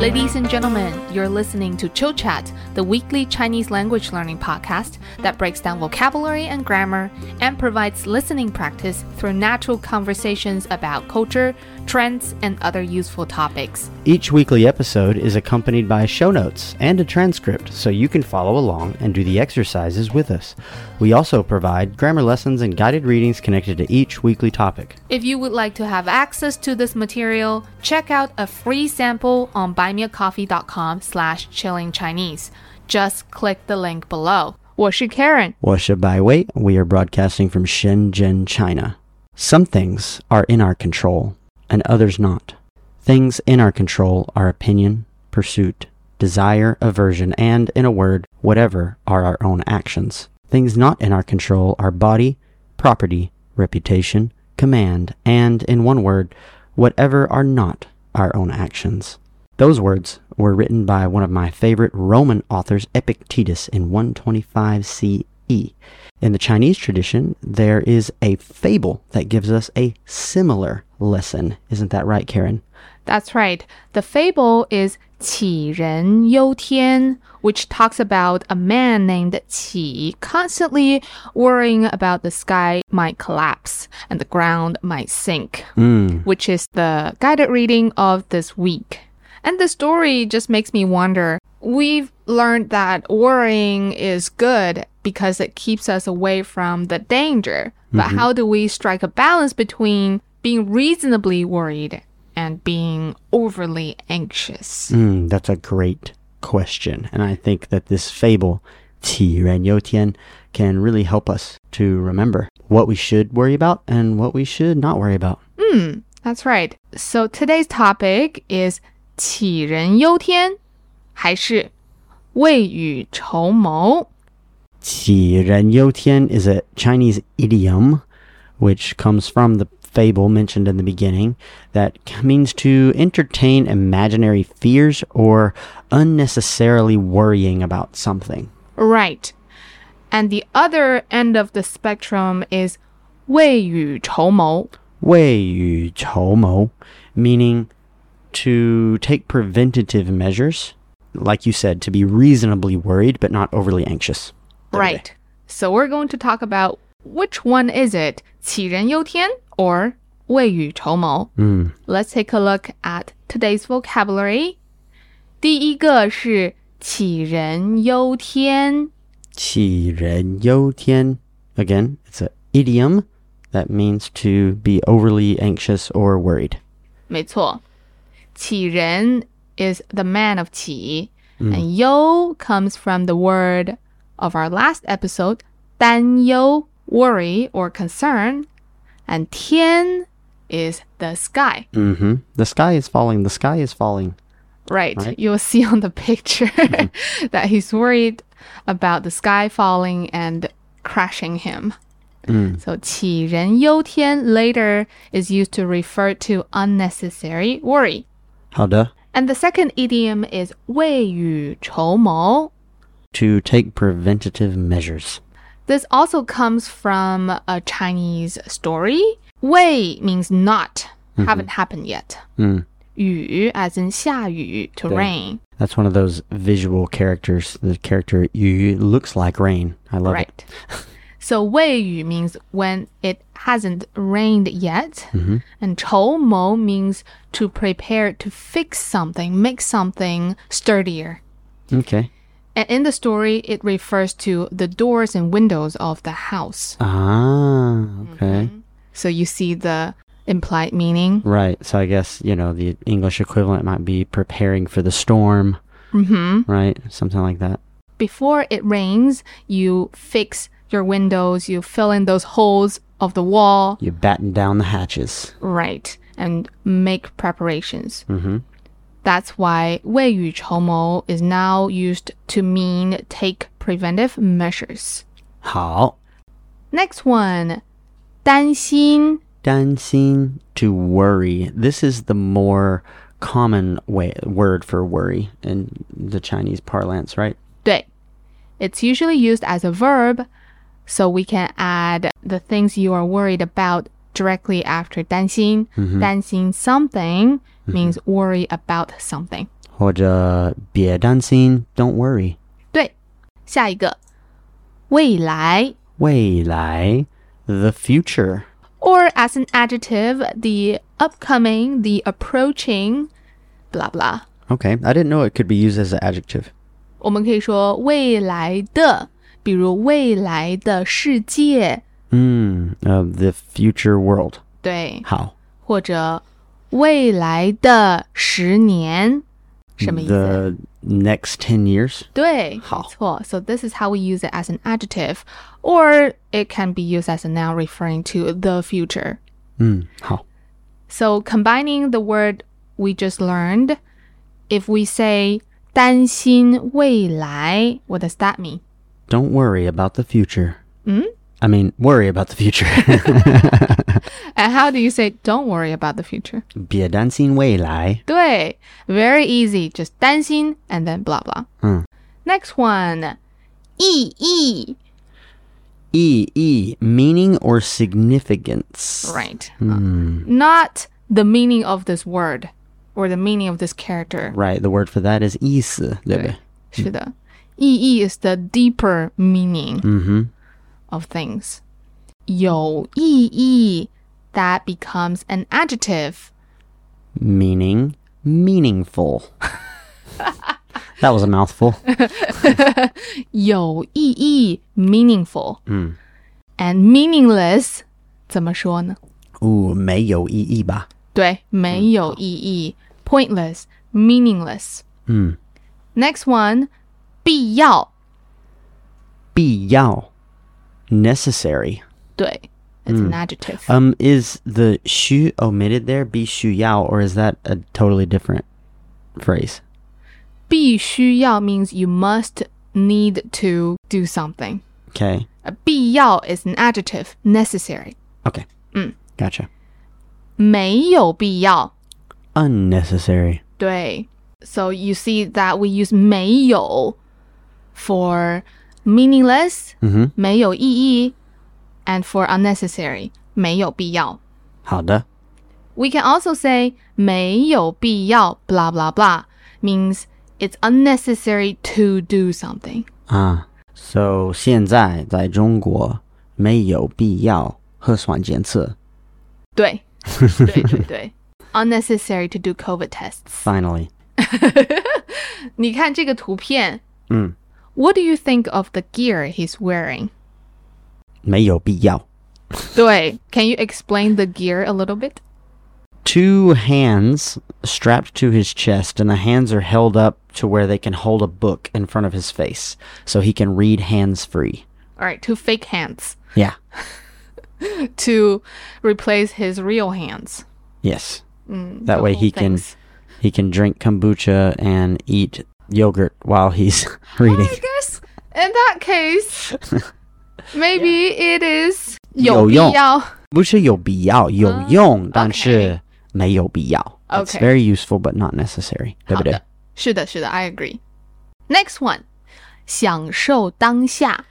Ladies and gentlemen, you're listening to Chill Chat, the weekly Chinese language learning podcast that breaks down vocabulary and grammar and provides listening practice through natural conversations about culture, trends, and other useful topics. Each weekly episode is accompanied by show notes and a transcript so you can follow along and do the exercises with us. We also provide grammar lessons and guided readings connected to each weekly topic. If you would like to have access to this material, check out a free sample on buymeacoffee.com slash chillingchinese. Just click the link below. 我是 Karen. 我是 Bai Wei. We are broadcasting from Shenzhen, China. Some things are in our control and others not. Things in our control are opinion, pursuit, desire, aversion, and, in a word, whatever are our own actions. Things not in our control are body, property, reputation, command, and, in one word, whatever are not our own actions. Those words were written by one of my favorite Roman authors, Epictetus, in 125 CE. In the Chinese tradition, there is a fable that gives us a similar lesson. Isn't that right, Karen? That's right. The fable is 杞人忧天, which talks about a man named Qi constantly worrying about the sky might collapse and the ground might sink, Mm. which is the guided reading of this week. And the story just makes me wonder. We've learned that worrying is good because it keeps us away from the danger. But how do we strike a balance between being reasonably worried and being overly anxious? Mm, that's a great question. And I think that this fable, 杞人忧天, can really help us to remember what we should worry about and what we should not worry about. Hmm, that's right. So today's topic is 杞人忧天还是未雨绸缪?杞人忧天 is a Chinese idiom which comes from the fable mentioned in the beginning that means to entertain imaginary fears or unnecessarily worrying about something. Right. And the other end of the spectrum is 未雨绸缪.未雨绸缪 meaning to take preventative measures like you said to be reasonably worried but not overly anxious. Right. So we're going to talk about which one is it, 杞人忧天 or 未雨绸缪. Mm. Let's take a look at today's vocabulary. 第一个是杞人忧天.杞人忧天 again it's an idiom that means to be overly anxious or worried. 没错，杞人 is the man of 杞, and 忧 comes from the word of our last episode, 担忧, worry or concern, and 天 is the sky. Mhm. The sky is falling. The sky is falling. Right. Right. You'll see on the picture that he's worried about the sky falling and crashing him. So 杞人忧天 later is used to refer to unnecessary worry. 好的 And the second idiom is 未雨绸缪. to take preventative measures. This also comes from a Chinese story. Wei means not, mm-hmm. haven't happened yet. Mm. Yu as in 下雨, to yeah. rain. That's one of those visual characters. The character Yu looks like rain. I love right. it. So Wei Yu means when it hasn't rained yet. Mm-hmm. And Chou Mo means to prepare to fix something, make something sturdier. Okay. And in the story, it refers to the doors and windows of the house. Ah, okay. So you see the implied meaning. Right. So I guess, you know, the English equivalent might be preparing for the storm, hmm right? Something like that. Before it rains, you fix your windows, you fill in those holes of the wall, You batten down the hatches. right, and make preparations. Mm-hmm. That's why 未雨绸缪 is now used to mean take preventive measures. 好。 Next one, 担心担心 to worry. This is the more common way word for worry in the Chinese parlance, right? 对. It's usually used as a verb, so we can add the things you are worried about directly after 担心. 担心 something means worry about something. 或者别担心，Don't worry。对，下一个未来未来，the future。 or as an adjective, the upcoming, the approaching, blah blah. Okay, I didn't know it could be used as an adjective. 我们可以说未来的，比如未来的世界， Mm, of the future world. 对，好，或者未来的十年，什么意思？ The next 10 years. 对，没好错。So this is how we use it as an adjective, or it can be used as a noun referring to the future. 嗯，好。 So combining the word we just learned, if we say 担心未来, what does that mean? Don't worry about the future. Hmm? I mean, worry about the future. And how do you say don't worry about the future? 别担心未来。对，very easy. Just 担心 and then blah blah. 嗯 Next one, 意义 E E meaning or significance. right? Uh, not the meaning of this word or the meaning of this character. Right. The word for that is 意思，对不对？是的，意义 is the deeper meaning Mm-hmm. of things. 有意义 that becomes an adjective. Meaning meaningful. that was a mouthful. 有意义 meaningful 嗯 and meaningless 怎么说呢？ooh, 没有意义吧？对，没有意义 pointless, meaningless. 嗯 Next one, 必要必要 necessary. 对，it's an adjective. Um, is the 需 omitted there? 必须要 or is that a totally different phrase? 必须要 means you must need to do something. Okay. 呃必要 is an adjective, necessary. Okay. Mm. Gotcha. 没有必要， Unnecessary. 对。So you see that we use 没有 for meaningless, Mm-hmm. 没有意义 and for unnecessary, 没有必要。好的。 We can also say 没有必要 blah blah blah means it's unnecessary to do something. 啊，so 现在在中国没有必要核酸检测。对，对对对 unnecessary to do COVID tests. Finally. 你看这个图片嗯， What do you think of the gear he's wearing? 没有必要。对，Can you explain the gear a little bit? Two hands strapped to his chest, and the hands are held up to where they can hold a book in front of his face, so he can read hands free. All right, two fake hands Yeah. to replace his real hands. Yes. that Mm, the way whole he can things. he can drink kombucha and eat yogurt while he's reading. I guess in that case, maybe it is 有用。有必要。不是有必要，有用，但是没有必要。It's Okay. very useful, but not necessary. 对不对？好的，是的，是的，I agree. Next one，享受当下。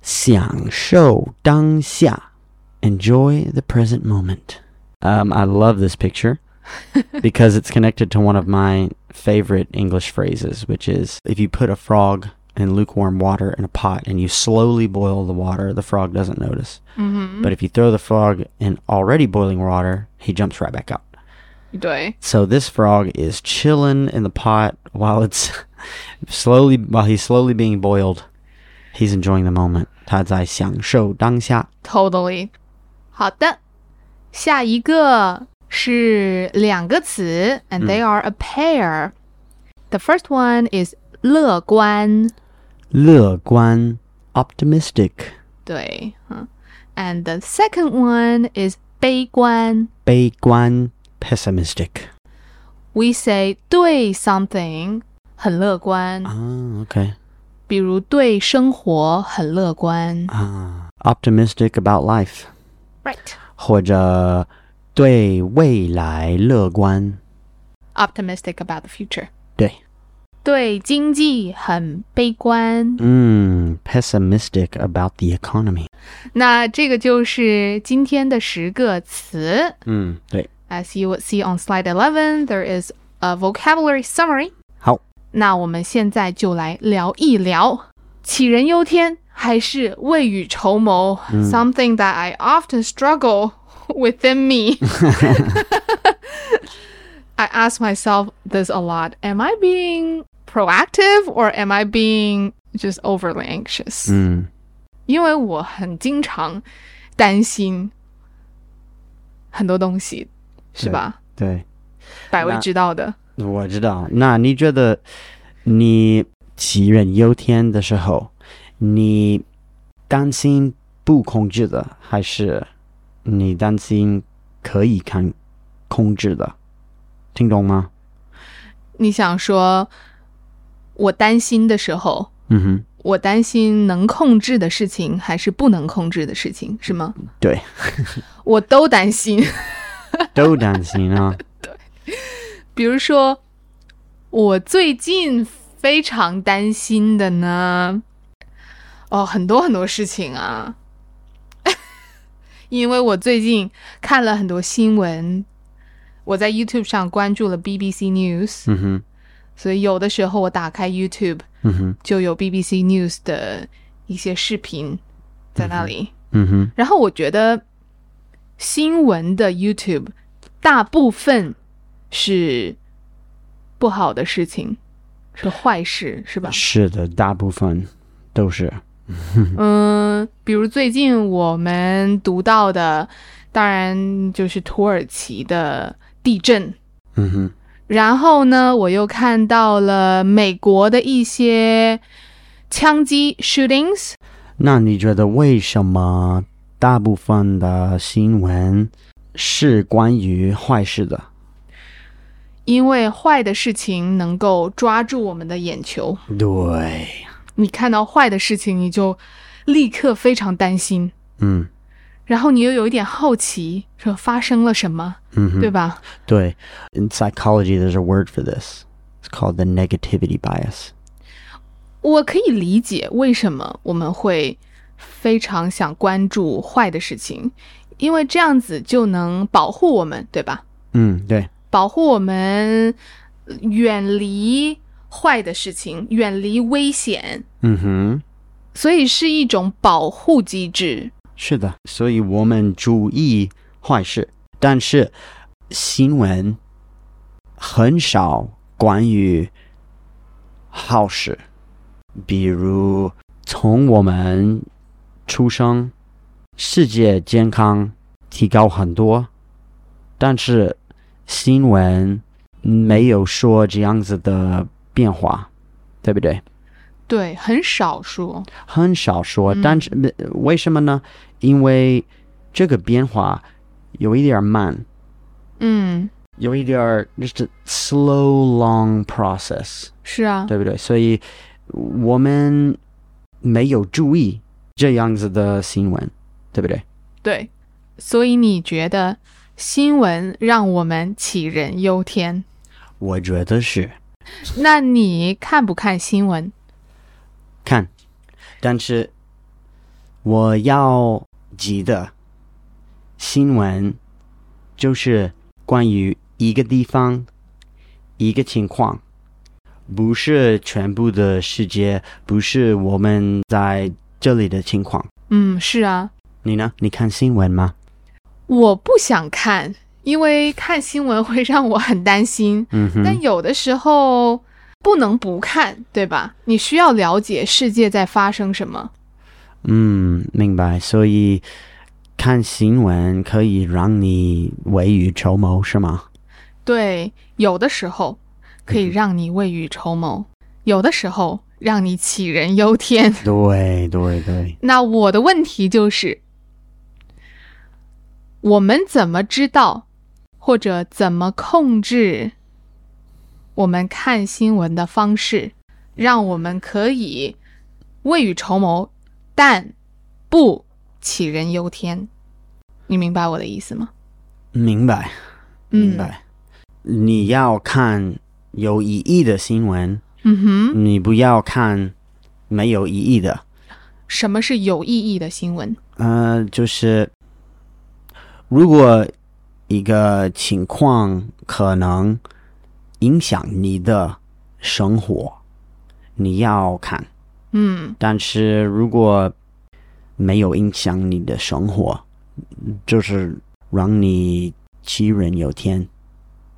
享受当下. Enjoy the present moment. Um, I love this picture because it's connected to one of my favorite English phrases, which is if you put a frog in lukewarm water in a pot and you slowly boil the water, the frog doesn't notice. But if you throw the frog in already boiling water, he jumps right back out. 对， So this frog is chilling in the pot while it's slowly while he's slowly being boiled. He's enjoying the moment. 他在享受当下。 Totally. 好的，下一个 是两个词，and they are a pair. The first one is 乐观，乐观 optimistic 对，嗯，and the second one is 悲观。悲观 pessimistic We say 对 something 很乐观， Ah, okay. 比如对生活很乐观。 Ah, optimistic about life 嗯 Right. 或者 对未来乐观。 Optimistic about the future. 对，对经济很悲观。嗯，pessimistic about the economy 那这个就是今天的十个词。嗯，对。 As you would see on slide 11, there is a vocabulary summary. 好。 那我们现在就来聊一聊杞人忧天还是未雨绸缪、s o m e t h i n g that I often struggle within me. I ask myself this a lot. Am I being proactive or am I being just overly anxious? 嗯因为我很经常担心很多东西，是吧？对，百位那知道的。我知道。那你觉得你杞人忧天的时候，你担心不控制的，还是 你担心可以看控制的？听懂吗？你想说，我担心的时候，嗯哼我担心能控制的事情还是不能控制的事情，是吗？对，我都担心。都担心啊。对比如说，我最近非常担心的呢，哦，很多很多事情啊，因为我最近看了很多新闻，我在 YouTube 上关注了 BBC News，、嗯哼，所以有的时候我打开 YouTube 嗯哼，就有 BBC News 的一些视频在那里。嗯哼，然后我觉得新闻的 YouTube 大部分是不好的事情，是坏事，是吧？是的，大部分都是。嗯，比如最近我们读到的，当然就是土耳其的地震。嗯哼，然后呢，我又看到了美国的一些枪击 shootings，那你觉得为什么大部分的新闻是关于坏事的？因为坏的事情能够抓住我们的眼球。对，你看到坏的事情，你就立刻非常担心，嗯然后你又有一点好奇，说发生了什么，嗯哼，对吧？对。In psychology, there's a word for this. It's called the negativity bias. 我可以理解为什么我们会非常想关注坏的事情，因为这样子就能保护我们，对吧？嗯，对，保护我们呃远离坏的事情，远离危险，嗯哼，所以是一种保护机制。是的。所以我们注意坏事，但是新闻很少关于好事，比如从我们出生，世界健康提高很多，但是新闻没有说这样子的变化，对不对？对，很少说。很少说，嗯但是呃为什么呢？因为这个变化有一点慢，嗯，有一点儿就是 slow long process，是啊，对不对？所以我们没有注意这样子的新闻，对不对？对。所以你觉得新闻让我们杞人忧天？我觉得是 那你看不看新闻？看，但是我要记得，新闻就是关于一个地方、一个情况，不是全部的世界，不是我们在这里的情况。嗯，是啊，你呢？你看新闻吗？我不想看，因为看新闻会让我很担心。嗯哼，但有的时候不能不看，对吧？你需要了解世界在发生什么。嗯，明白。所以看新闻可以让你未雨绸缪，是吗？对，有的时候可以让你未雨绸缪，有的时候让你杞人忧天。对对对，那我的问题就是，我们怎么知道，或者怎么控制我们看新闻的方式，让我们可以未雨绸缪，但不杞人忧天？你明白我的意思吗？明白。明嗯白。你要看有意义的新闻，嗯哼，你不要看没有意义的。什么是有意义的新闻？呃，就是如果一个情况可能影响你的生活，你要看。嗯但是如果没有影响你的生活，就是让你杞人忧天，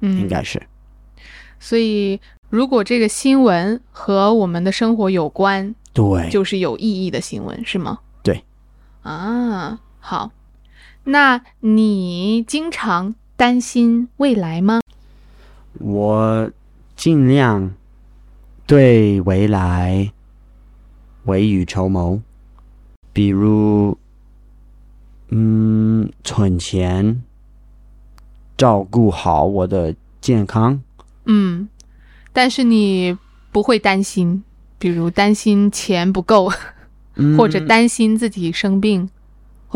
嗯应嗯，该是。所以如果这个新闻和我们的生活有关，对，就是有意义的新闻，是吗？对。啊，好。那你经常担心未来吗？我尽量对未来未雨绸缪，比如，嗯，存钱，照顾好我的健康。嗯，但是你不会担心，比如担心钱不够，嗯或者担心自己生病，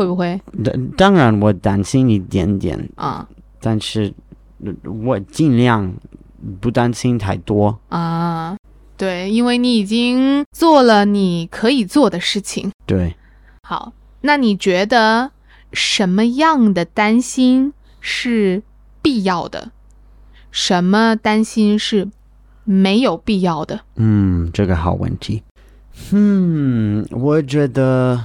会不会当当然，我担心一点点，啊但是呃我尽量不担心太多。啊？对，因为你已经做了你可以做的事情。对，好，那你觉得什么样的担心是必要的？什么担心是没有必要的？嗯，这个好问题。嗯，我觉得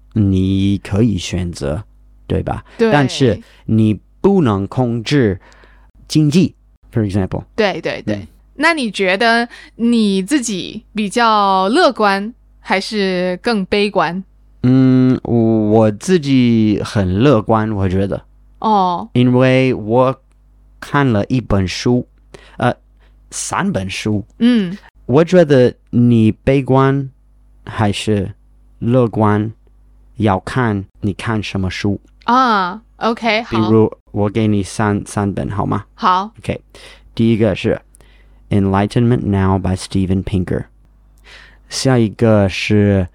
你可以选择，对吧？对，但是你不能控制经济，for example。对对对。嗯那你觉得你自己比较乐观，还是更悲观？嗯，我自己很乐观，我觉得，哦，因为我看了一本书，呃，三本书，嗯我觉得你悲观还是乐观，要看你看什么书。啊，OK，好，比如，我给你三三本好吗好，？OK，第一个是《Enlightenment Now》by Steven Pinker，下一个是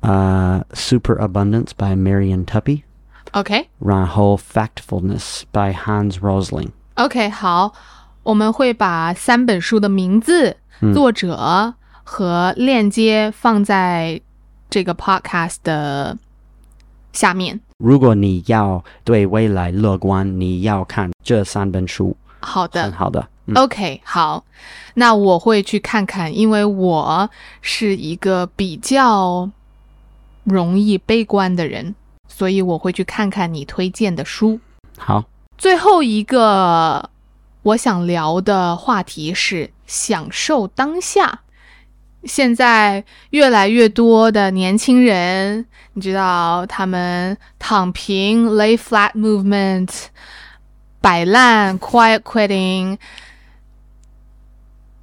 呃《Superabundance》by Marian Tuppy，OK，然后《Factfulness》by Hans Rosling。OK，好，我们会把三本书的名字、嗯作者和链接放在这个 podcast 的下面。如果你要对未来乐观，你要看这三本书，好的很好的。嗯 OK，好，那我会去看看，因为我是一个比较容易悲观的人，所以我会去看看你推荐的书。好，最后一个我想聊的话题是享受当下。现在越来越多的年轻人，你知道，他们躺平 （lay flat movement）、摆烂 （quiet quitting），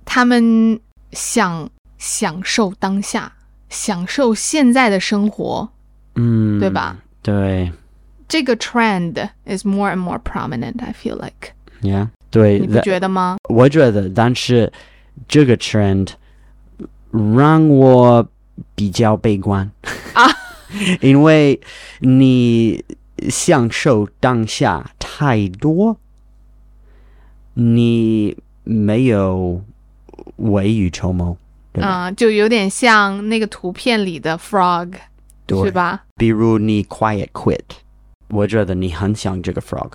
他们想享受当下，享受现在的生活。嗯，对吧？对这个 trend is more and more prominent. I feel like， ，Yeah，对你不的，觉得吗？我觉得，但是这个 trend 让我比较悲观啊，因为你享受当下太多，你没有未雨绸缪？嗯，就有点像那个图片里的 frog，对是吧？比如你 quiet quit，我觉得你很像这个 frog，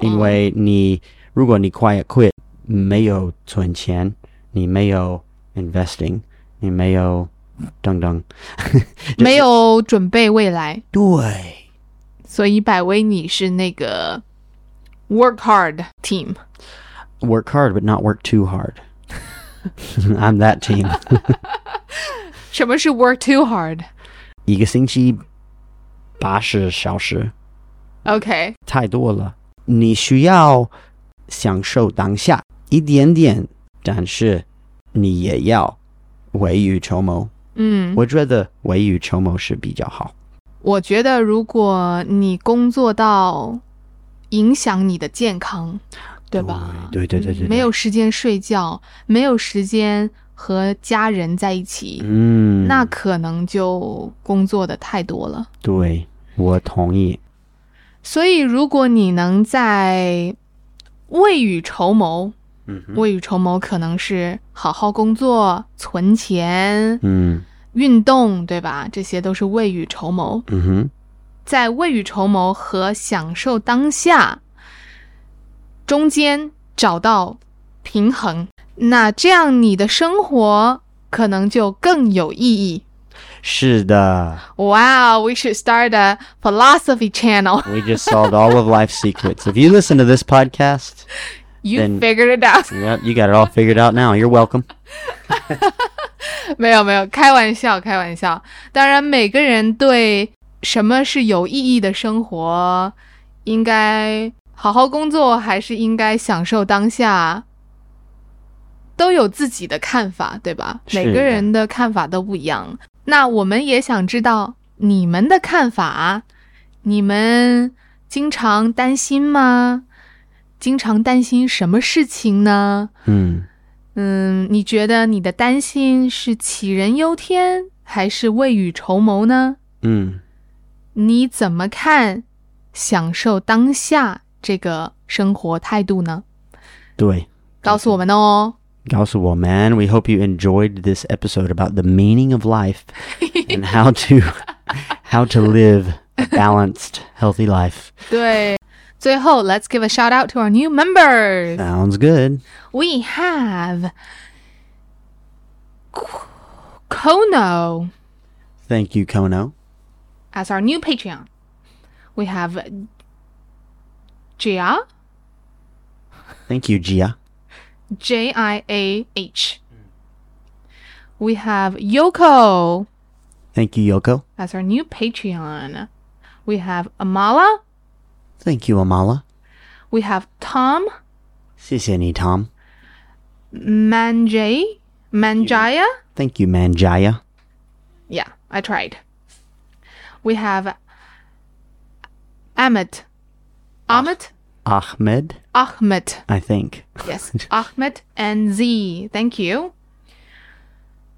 因为你如果你 quiet quit，没有存钱，你没有 investing，你没有等等，没有准备未来，对所以百威你是那个 work hard team。，work hard but not work too hard。I'm that team。什么是 work too hard？OK，、一个星期八十小时 OK，太多了，你需要享受当下一点点，但是你也要未雨绸缪。嗯，我觉得未雨绸缪是比较好。我觉得如果你工作到影响你的健康，对吧？对对对对对没有时间睡觉，没有时间和家人在一起，嗯，那可能就工作的太多了。对，我同意。所以，如果你能在未雨绸缪，嗯未雨绸缪可能是好好工作、存钱、嗯运动，对吧？这些都是未雨绸缪。嗯哼，在未雨绸缪和享受当下中间找到平衡，那这样你的生活可能就更有意义。是的。Wow, we should start a philosophy channel. We just solved all of life's secrets. If you listen to this podcast, You Then- figured it out. yep, you got it all figured out now. You're welcome. 没有没有，开玩笑，开玩笑。当然，每个人对什么是有意义的生活，应该好好工作，还是应该享受当下，都有自己的看法，对吧？是每个人的看法都不一样。那我们也想知道你们的看法，你们经常担心吗？经常担心什么事情呢？嗯嗯，你觉得你的担心是杞人忧天，还是未雨绸缪呢？嗯你怎么看享受当下这个生活态度呢？对。告诉我们哦。告诉我们, we hope you enjoyed this episode about the meaning of life and how to how to live a balanced, healthy life. 对，最后 Let's give a shout out to our new members. Sounds good. We have Kono Thank you, Kono. as our new Patreon. We have Jia. Thank you, Gia. J I A H. We have Yoko Thank you, Yoko. as our new Patreon. We have Amala. Thank you, Amala. We have Tom 谢谢你, Tom. Manjay. Manjaya. Thank you, Manjaya. Yeah, I tried. We have Ahmed. Ahmed? Ahmed, Ahmed. I think. Yes, Ahmed and Z. Thank you.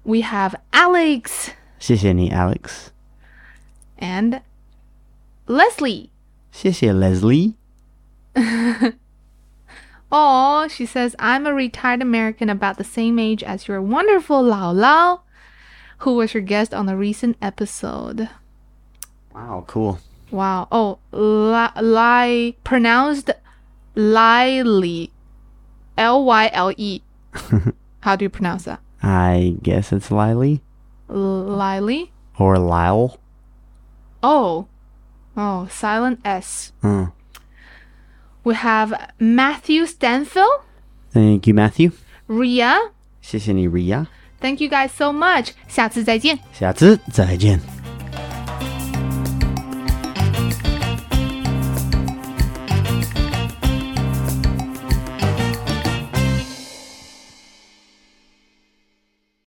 We have Alex 谢谢你, Alex. and Leslie. 谢谢 Leslie. Oh, she says, I'm a retired American about the same age as your wonderful Lao Lao, who was your guest on a recent episode. Wow, cool. Wow. Oh, li, li pronounced Lily. L Y L E. How do you pronounce that? I guess it's Lily Lily? or Lyle. Oh. Oh, silent S. Hmm. We have Matthew Stanfill, Thank you, Matthew. Ria. 谢谢你, Ria. Thank you guys so much. 下次再见。下次再见.